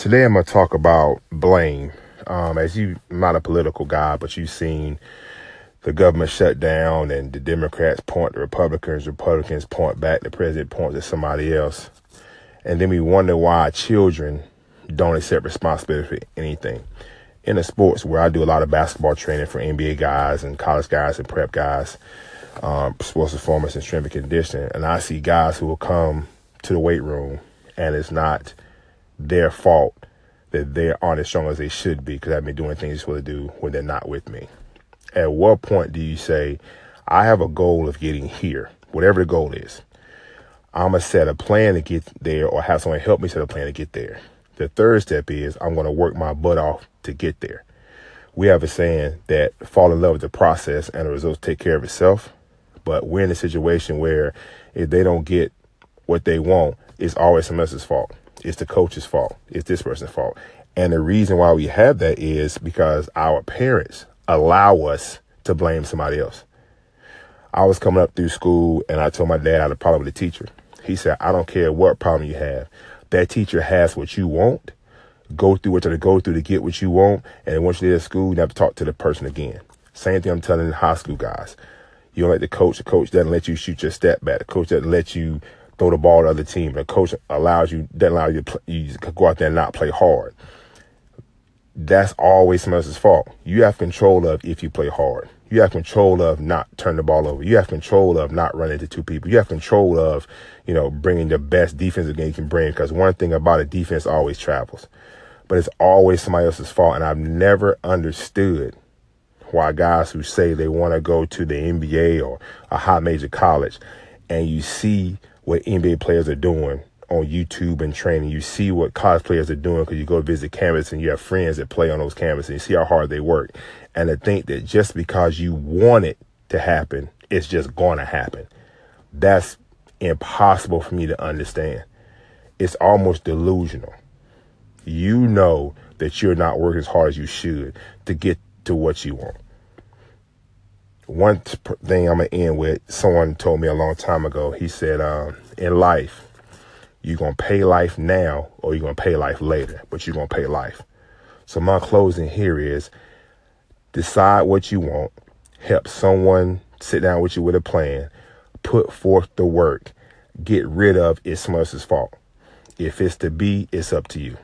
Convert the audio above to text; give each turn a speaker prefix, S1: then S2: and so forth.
S1: Today I'm going to talk about blame. Um, as you, I'm not a political guy, but you've seen the government shut down and the Democrats point the Republicans, Republicans point back, the president points at somebody else. And then we wonder why children don't accept responsibility for anything. In the sports where I do a lot of basketball training for NBA guys and college guys and prep guys, um, sports performance and strength and conditioning, and I see guys who will come to the weight room and it's not – their fault that they aren't as strong as they should be because I've been doing things they're to do when they're not with me. At what point do you say, I have a goal of getting here, whatever the goal is? I'm going to set a plan to get there or have someone help me set a plan to get there. The third step is I'm going to work my butt off to get there. We have a saying that fall in love with the process and the results take care of itself. But we're in a situation where if they don't get what they want, it's always someone else's fault. It's the coach's fault. It's this person's fault. And the reason why we have that is because our parents allow us to blame somebody else. I was coming up through school and I told my dad I had a problem with the teacher. He said, I don't care what problem you have. That teacher has what you want. Go through what you to go through to get what you want. And once you're at school, you have to talk to the person again. Same thing I'm telling the high school guys. You don't let the coach, the coach doesn't let you shoot your step back. The coach doesn't let you throw the ball to the other team. The coach allows you, doesn't allow you to, play, you to go out there and not play hard. That's always someone else's fault. You have control of if you play hard. You have control of not turn the ball over. You have control of not running into two people. You have control of, you know, bringing the best defensive game you can bring. Because one thing about a defense always travels, but it's always somebody else's fault. And I've never understood why guys who say they want to go to the NBA or a high major college, and you see what NBA players are doing on YouTube and training. You see what college players are doing because you go visit campus and you have friends that play on those campuses and you see how hard they work. And to think that just because you want it to happen, it's just going to happen. That's impossible for me to understand. It's almost delusional. You know that you're not working as hard as you should to get to what you want one thing I'm gonna end with. Someone told me a long time ago. He said, um, "In life, you're gonna pay life now, or you're gonna pay life later, but you're gonna pay life." So my closing here is: decide what you want, help someone sit down with you with a plan, put forth the work, get rid of it's someone else's fault. If it's to be, it's up to you.